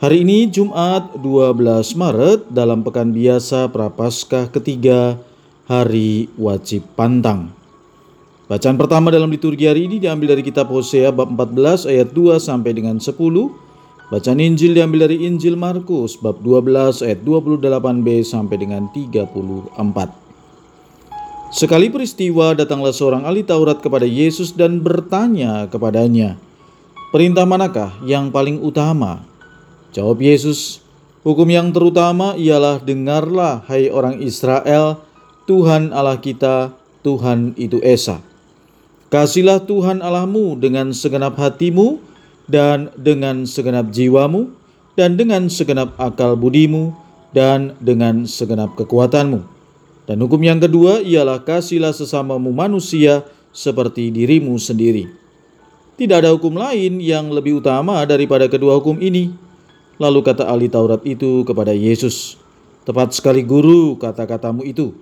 Hari ini Jumat 12 Maret dalam pekan biasa Prapaskah ketiga hari wajib pantang. Bacaan pertama dalam liturgi hari ini diambil dari kitab Hosea bab 14 ayat 2 sampai dengan 10. Bacaan Injil diambil dari Injil Markus bab 12 ayat 28b sampai dengan 34. Sekali peristiwa datanglah seorang ahli Taurat kepada Yesus dan bertanya kepadanya, "Perintah manakah yang paling utama?" Jawab Yesus, hukum yang terutama ialah dengarlah hai orang Israel, Tuhan Allah kita, Tuhan itu Esa. Kasihlah Tuhan Allahmu dengan segenap hatimu dan dengan segenap jiwamu dan dengan segenap akal budimu dan dengan segenap kekuatanmu. Dan hukum yang kedua ialah kasihlah sesamamu manusia seperti dirimu sendiri. Tidak ada hukum lain yang lebih utama daripada kedua hukum ini Lalu kata ahli Taurat itu kepada Yesus, "Tepat sekali, Guru, kata-katamu itu,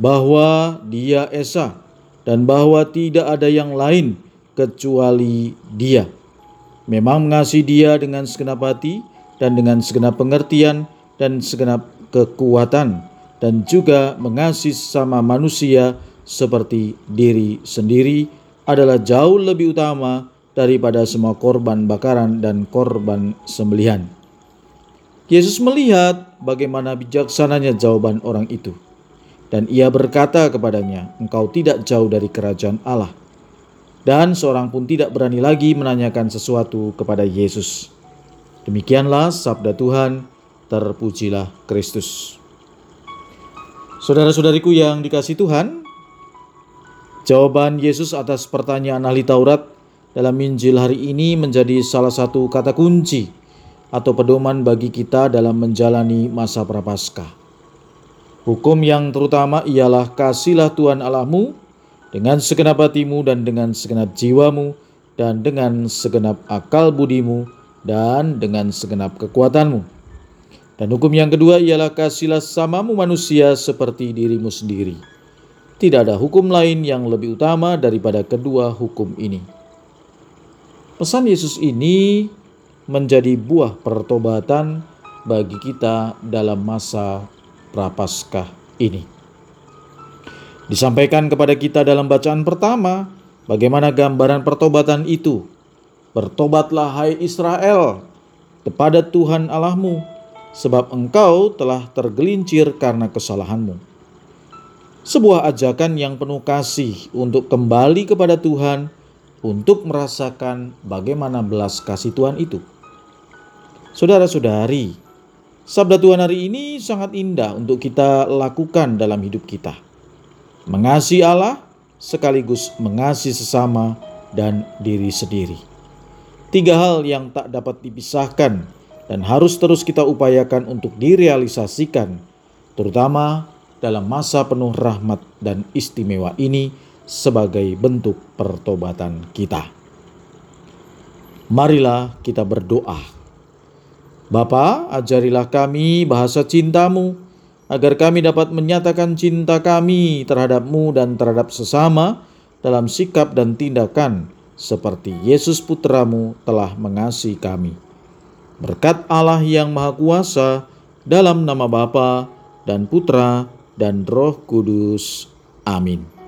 bahwa Dia Esa dan bahwa tidak ada yang lain kecuali Dia. Memang mengasihi Dia dengan segenap hati dan dengan segenap pengertian dan segenap kekuatan, dan juga mengasihi sama manusia seperti diri sendiri adalah jauh lebih utama daripada semua korban bakaran dan korban sembelihan." Yesus melihat bagaimana bijaksananya jawaban orang itu. Dan ia berkata kepadanya, engkau tidak jauh dari kerajaan Allah. Dan seorang pun tidak berani lagi menanyakan sesuatu kepada Yesus. Demikianlah sabda Tuhan, terpujilah Kristus. Saudara-saudariku yang dikasih Tuhan, jawaban Yesus atas pertanyaan ahli Taurat dalam Injil hari ini menjadi salah satu kata kunci atau pedoman bagi kita dalam menjalani masa prapaskah. Hukum yang terutama ialah kasihlah Tuhan Allahmu dengan segenap hatimu dan dengan segenap jiwamu dan dengan segenap akal budimu dan dengan segenap kekuatanmu. Dan hukum yang kedua ialah kasihlah samamu manusia seperti dirimu sendiri. Tidak ada hukum lain yang lebih utama daripada kedua hukum ini. Pesan Yesus ini menjadi buah pertobatan bagi kita dalam masa prapaskah ini. Disampaikan kepada kita dalam bacaan pertama, bagaimana gambaran pertobatan itu. Bertobatlah hai Israel kepada Tuhan Allahmu, sebab engkau telah tergelincir karena kesalahanmu. Sebuah ajakan yang penuh kasih untuk kembali kepada Tuhan, untuk merasakan bagaimana belas kasih Tuhan itu. Saudara-saudari, sabda Tuhan hari ini sangat indah untuk kita lakukan dalam hidup kita. Mengasihi Allah sekaligus mengasihi sesama dan diri sendiri. Tiga hal yang tak dapat dipisahkan dan harus terus kita upayakan untuk direalisasikan, terutama dalam masa penuh rahmat dan istimewa ini sebagai bentuk pertobatan kita. Marilah kita berdoa Bapa, ajarilah kami bahasa cintamu, agar kami dapat menyatakan cinta kami terhadapmu dan terhadap sesama dalam sikap dan tindakan seperti Yesus putramu telah mengasihi kami. Berkat Allah yang Maha Kuasa, dalam nama Bapa dan Putra dan Roh Kudus. Amin.